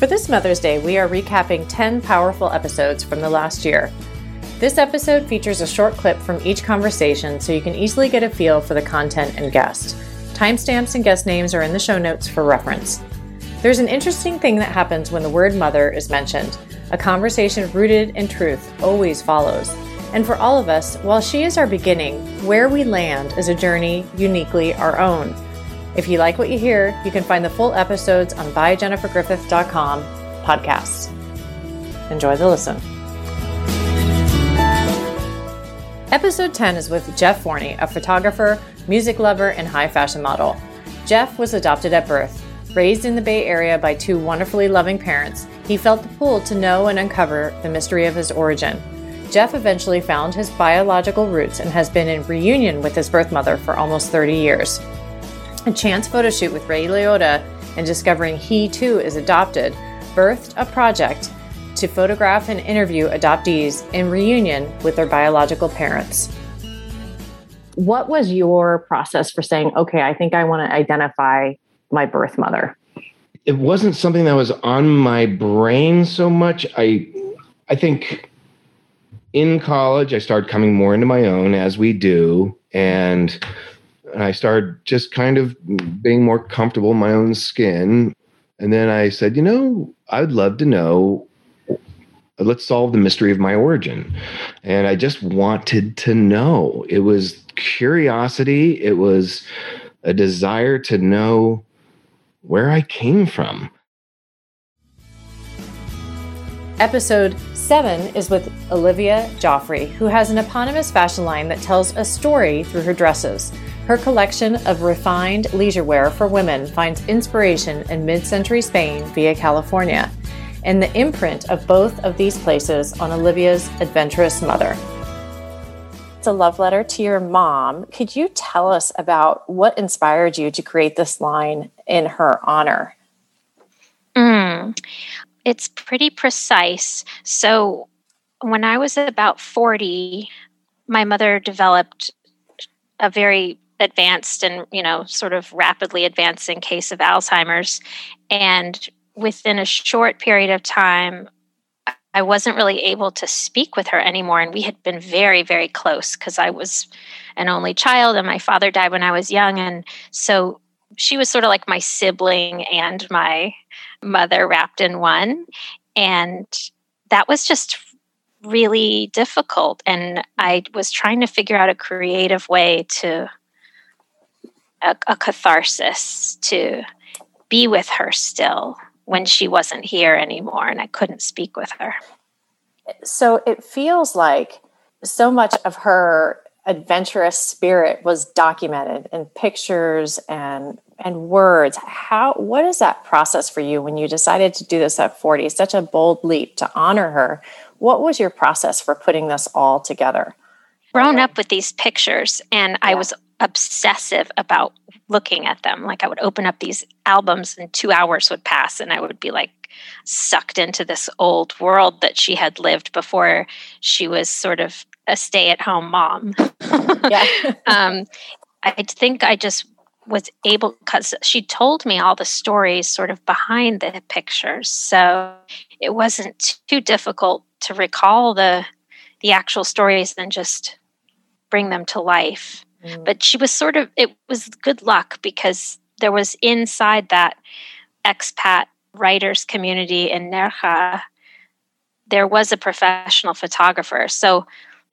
For this Mother's Day, we are recapping 10 powerful episodes from the last year. This episode features a short clip from each conversation so you can easily get a feel for the content and guest. Timestamps and guest names are in the show notes for reference. There's an interesting thing that happens when the word mother is mentioned. A conversation rooted in truth always follows. And for all of us, while she is our beginning, where we land is a journey uniquely our own. If you like what you hear, you can find the full episodes on byjennifergriffith.com podcasts. Enjoy the listen. Episode 10 is with Jeff Forney, a photographer, music lover, and high fashion model. Jeff was adopted at birth Raised in the Bay Area by two wonderfully loving parents, he felt the pull to know and uncover the mystery of his origin. Jeff eventually found his biological roots and has been in reunion with his birth mother for almost 30 years. A chance photo shoot with Ray Liotta and discovering he too is adopted birthed a project to photograph and interview adoptees in reunion with their biological parents. What was your process for saying, okay, I think I want to identify my birth mother? It wasn't something that was on my brain so much. I I think in college I started coming more into my own as we do and I started just kind of being more comfortable in my own skin. And then I said, you know, I'd love to know let's solve the mystery of my origin. And I just wanted to know. It was curiosity, it was a desire to know where I came from. Episode 7 is with Olivia Joffrey, who has an eponymous fashion line that tells a story through her dresses. Her collection of refined leisure wear for women finds inspiration in mid century Spain via California, and the imprint of both of these places on Olivia's adventurous mother. It's a love letter to your mom. Could you tell us about what inspired you to create this line in her honor? Mm, it's pretty precise. So, when I was about 40, my mother developed a very advanced and, you know, sort of rapidly advancing case of Alzheimer's. And within a short period of time, I wasn't really able to speak with her anymore. And we had been very, very close because I was an only child and my father died when I was young. And so she was sort of like my sibling and my mother wrapped in one. And that was just really difficult. And I was trying to figure out a creative way to, a, a catharsis to be with her still when she wasn't here anymore and I couldn't speak with her. So it feels like so much of her adventurous spirit was documented in pictures and and words. How what is that process for you when you decided to do this at 40? Such a bold leap to honor her. What was your process for putting this all together? Grown up with these pictures and yeah. I was obsessive about looking at them. Like I would open up these albums and two hours would pass and I would be like sucked into this old world that she had lived before she was sort of a stay at home mom. yeah. um, I think I just was able because she told me all the stories sort of behind the pictures. So it wasn't too difficult to recall the the actual stories and just bring them to life. Mm. But she was sort of, it was good luck because there was inside that expat writers community in Nerja, there was a professional photographer. So,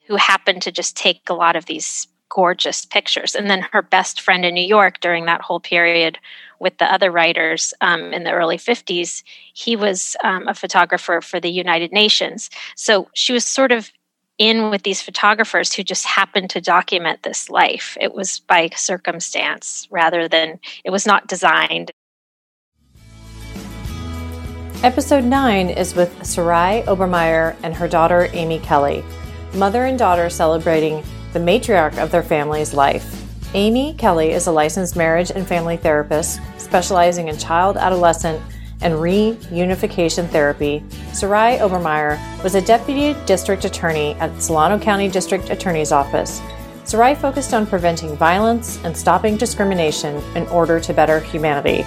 who happened to just take a lot of these gorgeous pictures. And then her best friend in New York during that whole period with the other writers um, in the early 50s, he was um, a photographer for the United Nations. So she was sort of in with these photographers who just happened to document this life. It was by circumstance rather than it was not designed. Episode 9 is with Sarai Obermeyer and her daughter Amy Kelly, mother and daughter celebrating the matriarch of their family's life. Amy Kelly is a licensed marriage and family therapist specializing in child, adolescent, and reunification therapy, Sarai Obermeyer was a deputy district attorney at Solano County District Attorney's Office. Sarai focused on preventing violence and stopping discrimination in order to better humanity.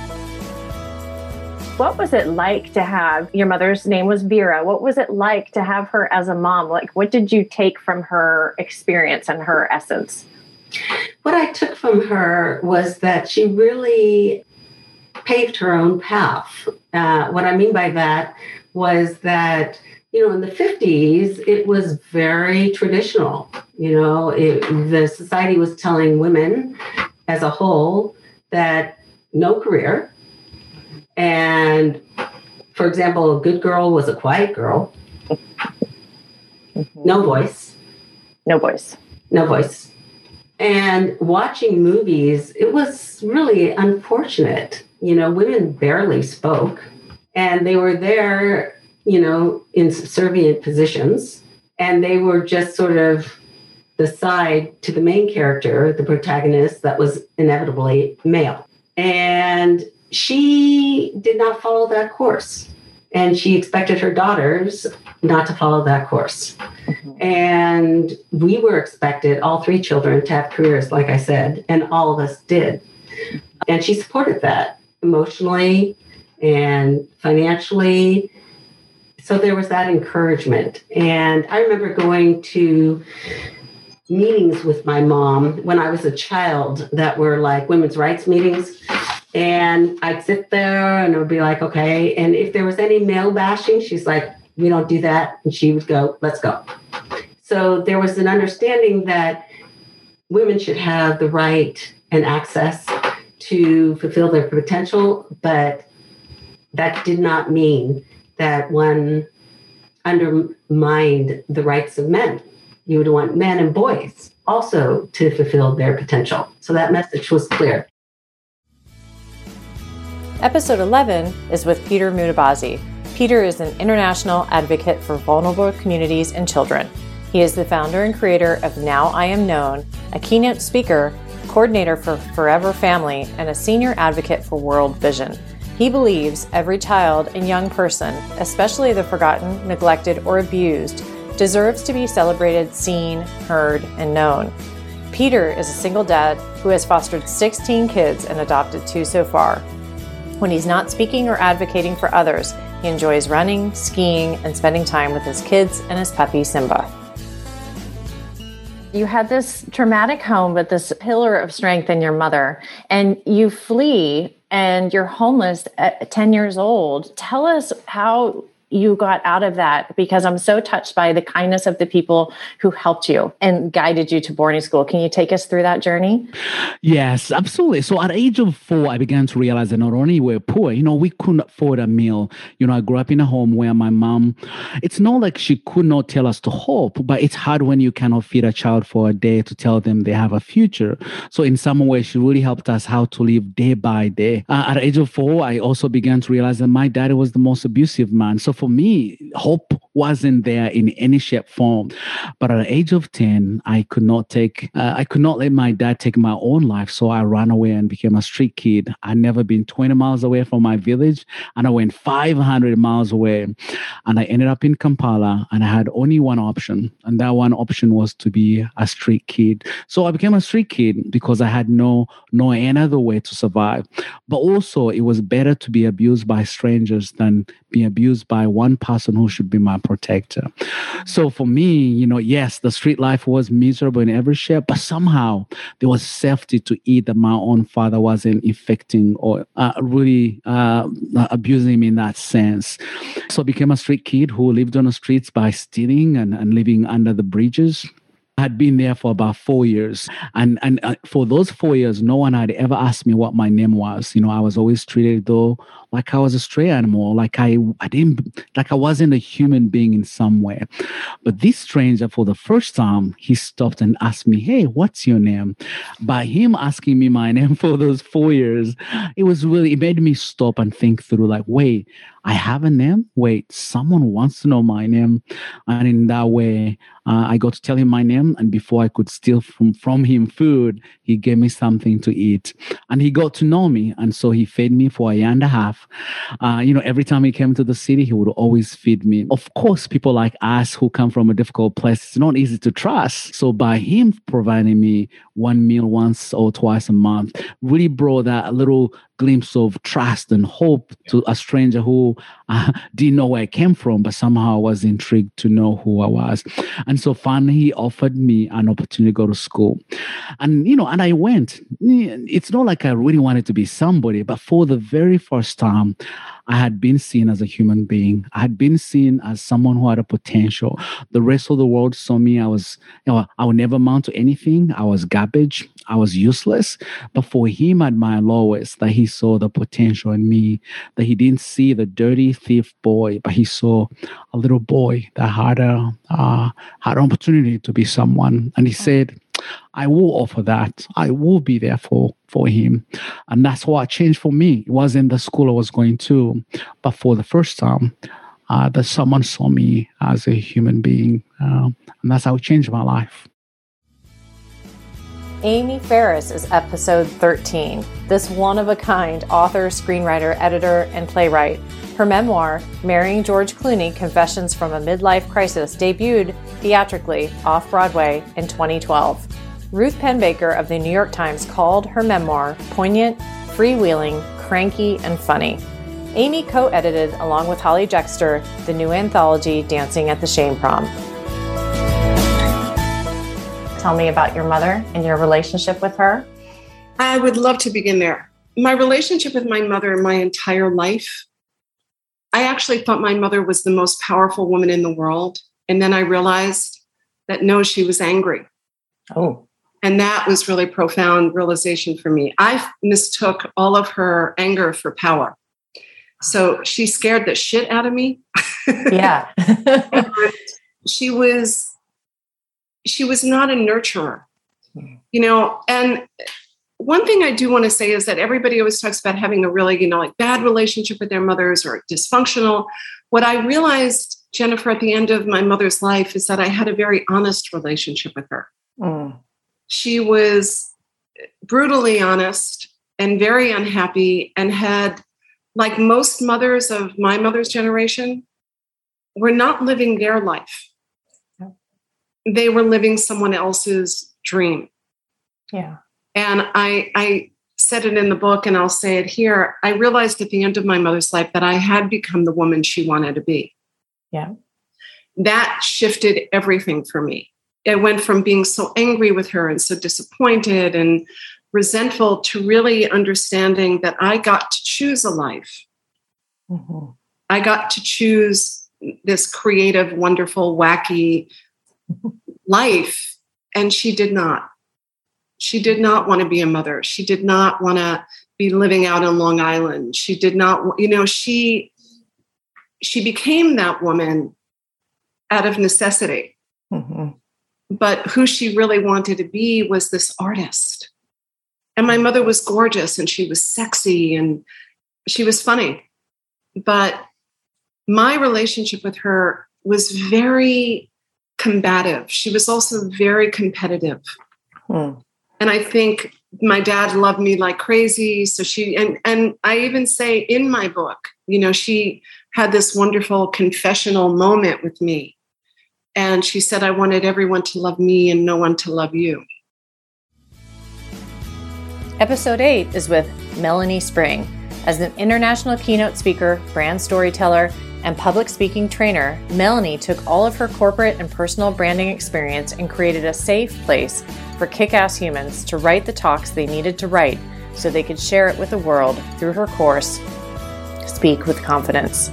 What was it like to have your mother's name was Vera? What was it like to have her as a mom? Like, what did you take from her experience and her essence? What I took from her was that she really paved her own path. Uh, what I mean by that was that you know in the 50s it was very traditional you know it, the society was telling women as a whole that no career and for example a good girl was a quiet girl mm-hmm. no voice no voice no voice and watching movies, it was really unfortunate. You know, women barely spoke, and they were there, you know, in subservient positions, and they were just sort of the side to the main character, the protagonist, that was inevitably male. And she did not follow that course. And she expected her daughters not to follow that course. Mm-hmm. And we were expected, all three children, to have careers, like I said, and all of us did. And she supported that emotionally and financially. So there was that encouragement. And I remember going to meetings with my mom when I was a child that were like women's rights meetings. And I'd sit there and it would be like, okay. And if there was any male bashing, she's like, we don't do that. And she would go, let's go. So there was an understanding that women should have the right and access to fulfill their potential, but that did not mean that one undermined the rights of men. You would want men and boys also to fulfill their potential. So that message was clear. Episode 11 is with Peter Mutabazi. Peter is an international advocate for vulnerable communities and children. He is the founder and creator of Now I Am Known, a keynote speaker, coordinator for Forever Family, and a senior advocate for World Vision. He believes every child and young person, especially the forgotten, neglected, or abused, deserves to be celebrated, seen, heard, and known. Peter is a single dad who has fostered 16 kids and adopted two so far. When he's not speaking or advocating for others, he enjoys running, skiing, and spending time with his kids and his puppy Simba. You had this traumatic home, but this pillar of strength in your mother, and you flee and you're homeless at 10 years old. Tell us how you got out of that because I'm so touched by the kindness of the people who helped you and guided you to boarding school. Can you take us through that journey? Yes, absolutely. So at age of four, I began to realize that not only were poor, you know, we couldn't afford a meal. You know, I grew up in a home where my mom, it's not like she could not tell us to hope, but it's hard when you cannot feed a child for a day to tell them they have a future. So in some way, she really helped us how to live day by day. Uh, at age of four, I also began to realize that my dad was the most abusive man. So for me, hope wasn't there in any shape form. But at the age of 10, I could not take, uh, I could not let my dad take my own life. So I ran away and became a street kid. I'd never been 20 miles away from my village and I went 500 miles away. And I ended up in Kampala and I had only one option. And that one option was to be a street kid. So I became a street kid because I had no, no any other way to survive. But also it was better to be abused by strangers than be abused by one person who should be my protector. So for me, you know, yes, the street life was miserable in every shape, but somehow there was safety to eat that my own father wasn't infecting or uh, really uh, abusing me in that sense. So I became a street kid who lived on the streets by stealing and, and living under the bridges had been there for about four years. And, and uh, for those four years, no one had ever asked me what my name was. You know, I was always treated though like I was a stray animal, like I, I didn't, like I wasn't a human being in some way. But this stranger, for the first time, he stopped and asked me, Hey, what's your name? By him asking me my name for those four years, it was really, it made me stop and think through like, wait, I have a name. Wait, someone wants to know my name. And in that way, uh, I got to tell him my name. And before I could steal from, from him food, he gave me something to eat. And he got to know me. And so he fed me for a year and a half. Uh, you know, every time he came to the city, he would always feed me. Of course, people like us who come from a difficult place, it's not easy to trust. So by him providing me one meal once or twice a month, really brought that little glimpse of trust and hope to a stranger who uh, didn't know where I came from, but somehow was intrigued to know who I was. And so finally, he offered me an opportunity to go to school. And, you know, and I went. It's not like I really wanted to be somebody, but for the very first time, I had been seen as a human being. I had been seen as someone who had a potential. The rest of the world saw me. I was, you know, I would never amount to anything. I was garbage. I was useless. But for him at my lowest, that he saw the potential in me, that he didn't see the dirty thief boy, but he saw a little boy that had a uh, had an opportunity to be someone. And he said, I will offer that. I will be there for for him, and that's what changed for me. It wasn't the school I was going to, but for the first time, uh, that someone saw me as a human being, uh, and that's how it changed my life. Amy Ferris is episode 13. This one of a kind author, screenwriter, editor, and playwright. Her memoir, Marrying George Clooney Confessions from a Midlife Crisis, debuted theatrically off Broadway in 2012. Ruth Pennebaker of the New York Times called her memoir poignant, freewheeling, cranky, and funny. Amy co edited, along with Hollye Dexter, the new anthology Dancing at the Shame Prom. Tell me about your mother and your relationship with her. I would love to begin there. My relationship with my mother my entire life, I actually thought my mother was the most powerful woman in the world. And then I realized that no, she was angry. Oh. And that was really profound realization for me. I mistook all of her anger for power. So she scared the shit out of me. Yeah. she was she was not a nurturer. You know and one thing i do want to say is that everybody always talks about having a really you know like bad relationship with their mothers or dysfunctional. What i realized jennifer at the end of my mother's life is that i had a very honest relationship with her. Mm. she was brutally honest and very unhappy and had like most mothers of my mother's generation were not living their life they were living someone else's dream Yeah. and i i said it in the book and i'll say it here i realized at the end of my mother's life that i had become the woman she wanted to be Yeah. that shifted everything for me it went from being so angry with her and so disappointed and resentful to really understanding that i got to choose a life Mhm. I got to choose this creative, wonderful, wacky life. And she did not. She did not want to be a mother. She did not want to be living out in Long Island. She did not, you know, she she became that woman out of necessity. Mhm. But who she really wanted to be was this artist. And my mother was gorgeous and she was sexy and she was funny. But my relationship with her was very combative. She was also very competitive. Hmm. And I think my dad loved me like crazy. So she and and I even say in my book, you know, she had this wonderful confessional moment with me. And she said, I wanted everyone to love me and no one to love you. Episode 8 is with Melanie Spring. As an international keynote speaker, brand storyteller, and public speaking trainer, Melanie took all of her corporate and personal branding experience and created a safe place for kick ass humans to write the talks they needed to write so they could share it with the world through her course, Speak with Confidence.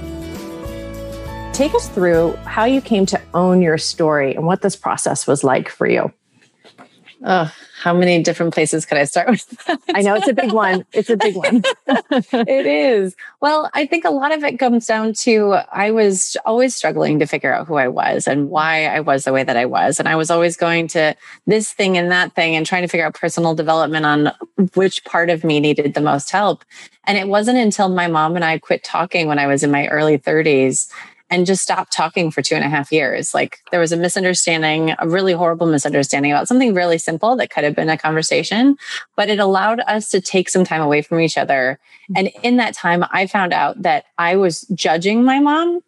Take us through how you came to own your story and what this process was like for you. Oh, how many different places could I start with? I know it's a big one. It's a big one. it is. Well, I think a lot of it comes down to I was always struggling to figure out who I was and why I was the way that I was. And I was always going to this thing and that thing and trying to figure out personal development on which part of me needed the most help. And it wasn't until my mom and I quit talking when I was in my early 30s and just stopped talking for two and a half years. Like there was a misunderstanding, a really horrible misunderstanding about something really simple that could have been a conversation, but it allowed us to take some time away from each other. Mm-hmm. And in that time, I found out that I was judging my mom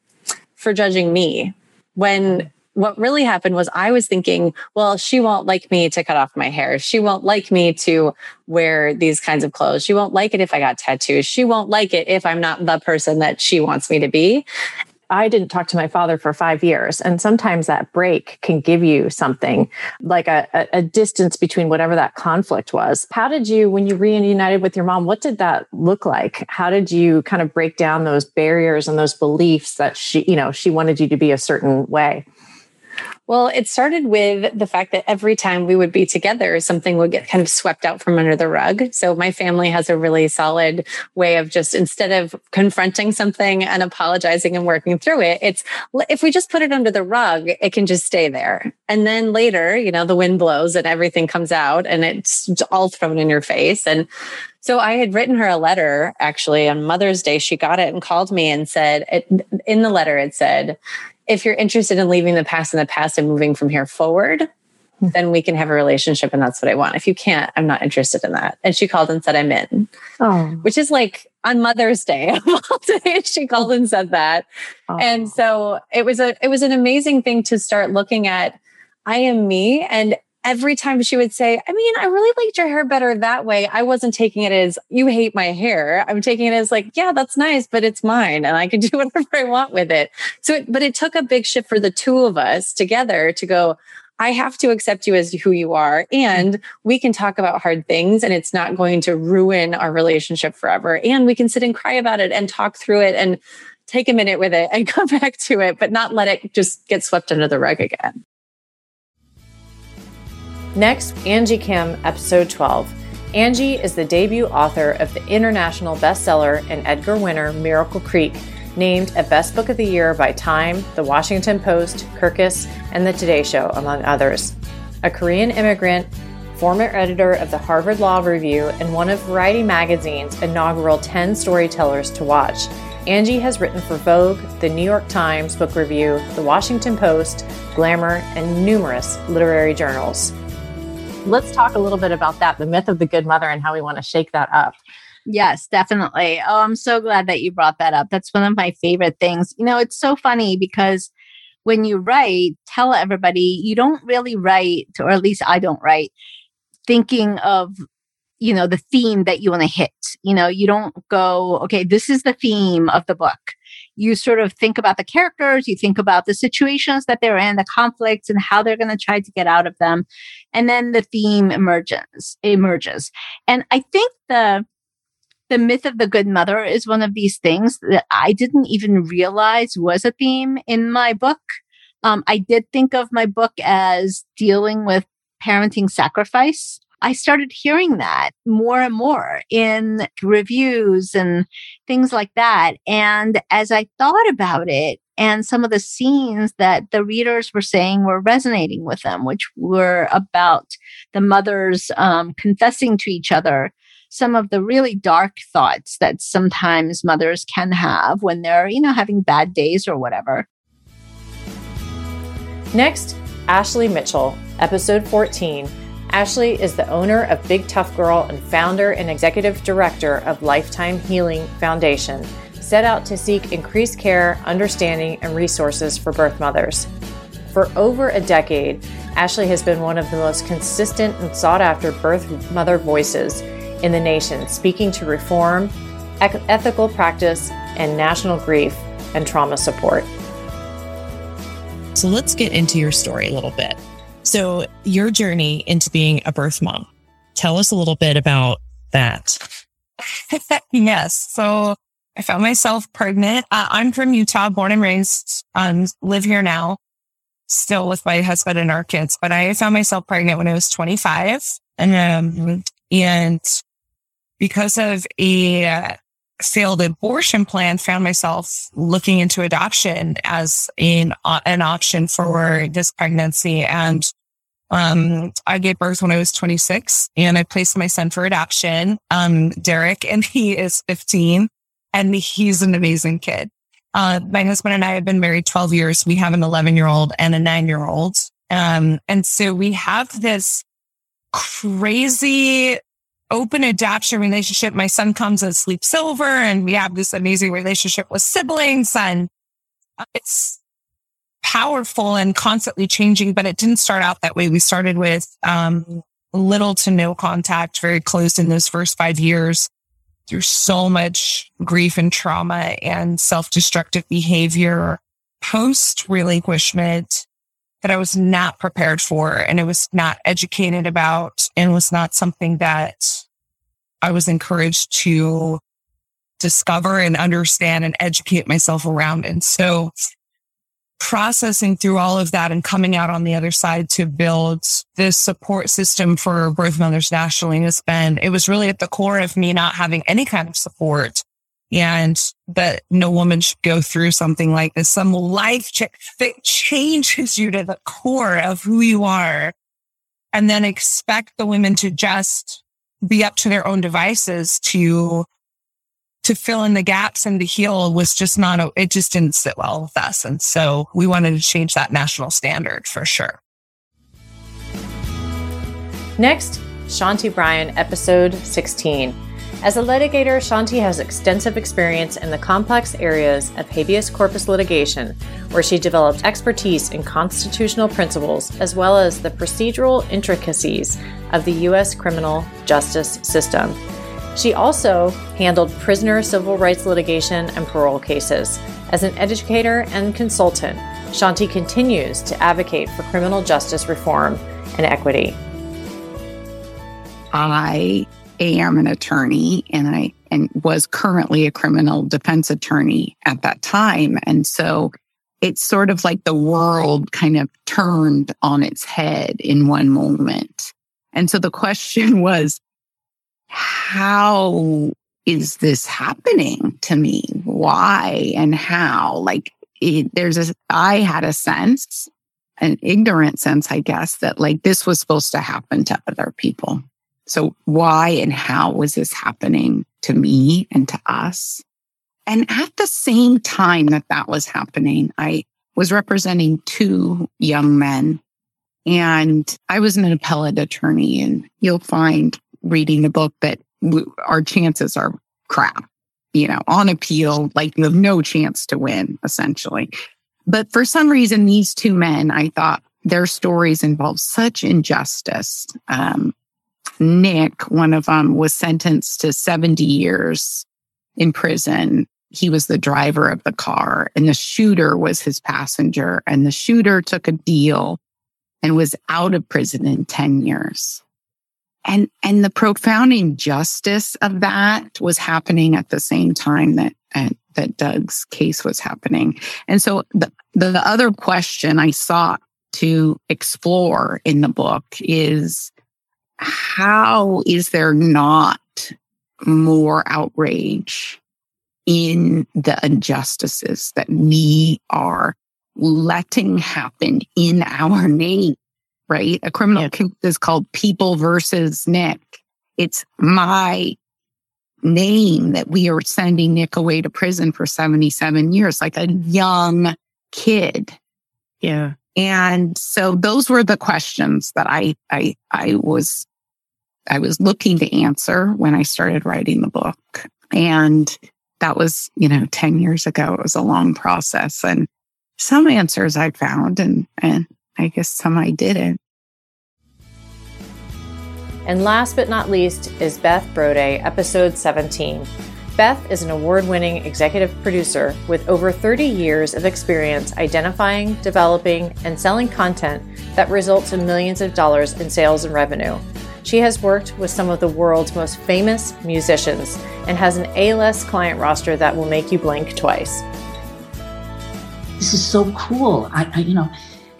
for judging me when mm-hmm. what really happened was I was thinking, well, she won't like me to cut off my hair. She won't like me to wear these kinds of clothes. She won't like it if I got tattoos. She won't like it if I'm not the person that she wants me to be. I didn't talk to my father for five years. And sometimes that break can give you something like a, a, distance between whatever that conflict was. How did you, when you reunited with your mom, what did that look like? How did you kind of break down those barriers and those beliefs that she, you know, she wanted you to be a certain way? Well, it started with the fact that every time we would be together, something would get kind of swept out from under the rug. So my family has a really solid way of just instead of confronting something and apologizing and working through it, it's if we just put it under the rug, it can just stay there. And then later, you know, the wind blows and everything comes out and it's all thrown in your face. And so I had written her a letter actually on Mother's Day. She got it and called me and said, in the letter, it said, if you're interested in leaving the past in the past and moving from here forward, hmm. then we can have a relationship and that's what I want. If you can't, I'm not interested in that. And she called and said, I'm in. Oh. Which is like on Mother's Day of all days, she called and said that. Oh. And so it was a it was an amazing thing to start looking at I am me and every time she would say, I mean, I really liked your hair better that way. I wasn't taking it as you hate my hair. I'm taking it as like, yeah, that's nice, but it's mine and I can do whatever I want with it. So, it, but it took a big shift for the two of us together to go, I have to accept you as who you are. And we can talk about hard things and it's not going to ruin our relationship forever. And we can sit and cry about it and talk through it and take a minute with it and come back to it, but not let it just get swept under the rug again. Next, Angie Kim, episode 12. Angie is the debut author of the international bestseller and Edgar winner Miracle Creek, named a Best Book of the Year by Time, The Washington Post, Kirkus, and The Today Show, among others. A Korean immigrant, former editor of the Harvard Law Review, and one of Variety Magazine's inaugural 10 storytellers to watch. Angie has written for Vogue, the New York Times Book Review, the Washington Post, Glamour, and numerous literary journals. Let's talk a little bit about that the myth of the good mother and how we want to shake that up. Yes, definitely. Oh, I'm so glad that you brought that up. That's one of my favorite things. You know, it's so funny because when you write, tell everybody you don't really write, or at least I don't write, thinking of you know the theme that you want to hit you know you don't go okay this is the theme of the book you sort of think about the characters, you think about the situations that they're in, the conflicts, and how they're going to try to get out of them. And then the theme emerges, emerges. And I think the the myth of the good mother is one of these things that I didn't even realize was a theme in my book. Um, I did think of my book as dealing with parenting sacrifice I started hearing that more and more in reviews and things like that. And as I thought about it, and some of the scenes that the readers were saying were resonating with them, which were about the mothers um, confessing to each other some of the really dark thoughts that sometimes mothers can have when they're, you know, having bad days or whatever. Next, Ashley Mitchell, episode 14 Ashley is the owner of Big Tough Girl and founder and executive director of Lifetime Healing Foundation, set out to seek increased care, understanding, and resources for birth mothers. For over a decade, Ashley has been one of the most consistent and sought after birth mother voices in the nation, speaking to reform, ethical practice, and national grief and trauma support. So let's get into your story a little bit. So, your journey into being a birth mom, tell us a little bit about that. yes. So, I found myself pregnant. Uh, I'm from Utah, born and raised, um, live here now, still with my husband and our kids. But I found myself pregnant when I was 25. And, um, and because of a failed abortion plan, found myself looking into adoption as an, uh, an option for this pregnancy. And um, I gave birth when I was 26 and I placed my son for adoption, um, Derek, and he is 15 and he's an amazing kid. Uh, my husband and I have been married 12 years. We have an 11 year old and a nine year old. Um, and so we have this crazy open adoption relationship. My son comes and sleeps over and we have this amazing relationship with siblings and it's powerful and constantly changing, but it didn't start out that way. We started with um, little to no contact, very close in those first five years through so much grief and trauma and self destructive behavior post relinquishment that I was not prepared for and it was not educated about and was not something that I was encouraged to discover and understand and educate myself around. And so processing through all of that and coming out on the other side to build this support system for birth mothers nationally has been, it was really at the core of me not having any kind of support and that no woman should go through something like this, some life that changes you to the core of who you are and then expect the women to just be up to their own devices to to fill in the gaps and to heal was just not, a, it just didn't sit well with us. And so we wanted to change that national standard for sure. Next, Shanti Brien, episode 16. As a litigator, Shanti has extensive experience in the complex areas of habeas corpus litigation, where she developed expertise in constitutional principles as well as the procedural intricacies of the U.S. criminal justice system. She also handled prisoner civil rights litigation and parole cases. As an educator and consultant, Shanti continues to advocate for criminal justice reform and equity. I am an attorney and I and was currently a criminal defense attorney at that time. And so it's sort of like the world kind of turned on its head in one moment. And so the question was, how is this happening to me? Why and how? Like, it, there's a, I had a sense, an ignorant sense, I guess, that like this was supposed to happen to other people. So why and how was this happening to me and to us? And at the same time that that was happening, I was representing two young men and I was an appellate attorney and you'll find reading the book that our chances are crap, you know, on appeal, like you have no chance to win, essentially. But for some reason, these two men, I thought their stories involved such injustice. Um, Nick, one of them, was sentenced to 70 years in prison. He was the driver of the car, and the shooter was his passenger. And the shooter took a deal and was out of prison in 10 years and and the profound injustice of that was happening at the same time that uh, that Doug's case was happening. And so the the other question I sought to explore in the book is how is there not more outrage in the injustices that we are letting happen in our name right? A criminal yeah. case is called People versus Nick. It's my name that we are sending Nick away to prison for 77 years, like a young kid. Yeah. And so those were the questions that I, I, I was, I was looking to answer when I started writing the book. And that was, you know, 10 years ago. It was a long process and some answers I found and, and I guess some I didn't. And last but not least is Beth Broday, episode 17. Beth is an award winning executive producer with over 30 years of experience identifying, developing, and selling content that results in millions of dollars in sales and revenue. She has worked with some of the world's most famous musicians and has an A list client roster that will make you blink twice. This is so cool. I, I, you know,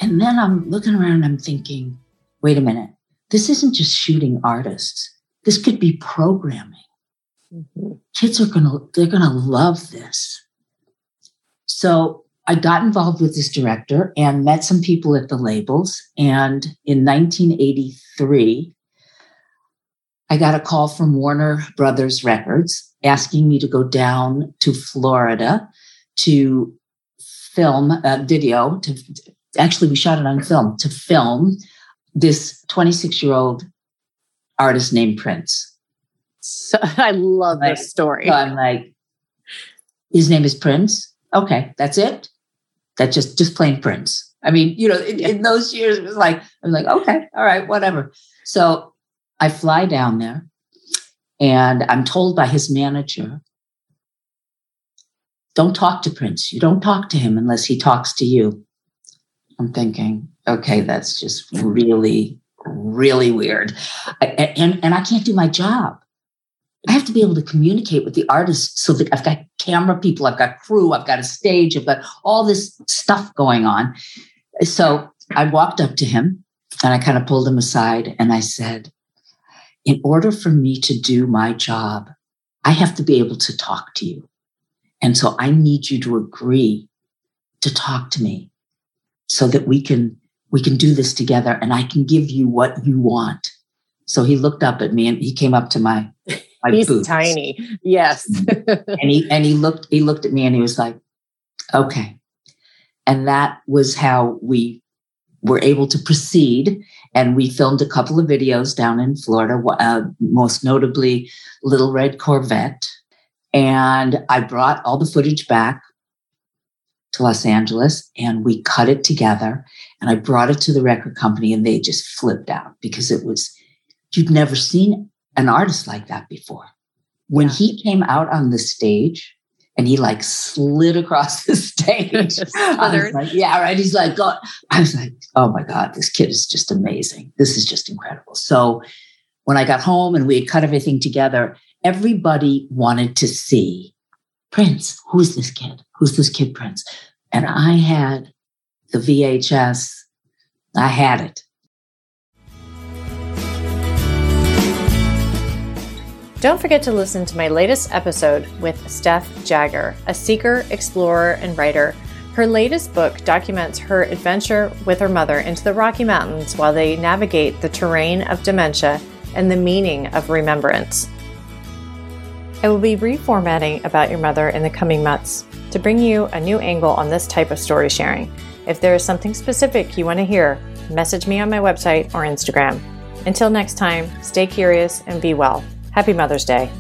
and then I'm looking around, and I'm thinking, wait a minute this isn't just shooting artists. This could be programming. Mm-hmm. Kids are gonna they're gonna love this. So I got involved with this director and met some people at the labels. And in 1983, I got a call from Warner Brothers Records asking me to go down to Florida to film a video. To actually, we shot it on film to film this 26 year old artist named Prince. So I love like, this story. So I'm like, his name is Prince. Okay, that's it. that just just plain Prince. I mean, you know, in, in those years, it was like I'm like, okay, all right, whatever. So I fly down there, and I'm told by his manager, "Don't talk to Prince. You don't talk to him unless he talks to you." I'm thinking, okay, that's just really, really weird, I, and and I can't do my job. I have to be able to communicate with the artists so that I've got camera people, I've got crew, I've got a stage, I've got all this stuff going on. So I walked up to him and I kind of pulled him aside and I said, In order for me to do my job, I have to be able to talk to you. And so I need you to agree to talk to me so that we can we can do this together and I can give you what you want. So he looked up at me and he came up to my my He's boots. tiny. Yes. Mm-hmm. and he and he looked he looked at me and he was like, "Okay." And that was how we were able to proceed. And we filmed a couple of videos down in Florida, uh, most notably Little Red Corvette. And I brought all the footage back to Los Angeles and we cut it together. And I brought it to the record company and they just flipped out because it was, you'd never seen an artist like that before. When he came out on the stage, and he like slid across the stage. I was Slithered. like, yeah, right. He's like, God. I was like, oh my God, this kid is just amazing. This is just incredible. So when I got home and we had cut everything together, everybody wanted to see Prince. Who's this kid? Who's this kid, Prince? And I had the VHS. I had it. Don't forget to listen to my latest episode with Steph Jagger, a seeker, explorer, and writer. Her latest book documents her adventure with her mother into the Rocky Mountains while they navigate the terrain of dementia and the meaning of remembrance. I will be reformatting About Your Mother in the coming months to bring you a new angle on this type of story sharing. If there is something specific you want to hear, message me on my website or Instagram. Until next time, stay curious and be well. Happy Mother's Day.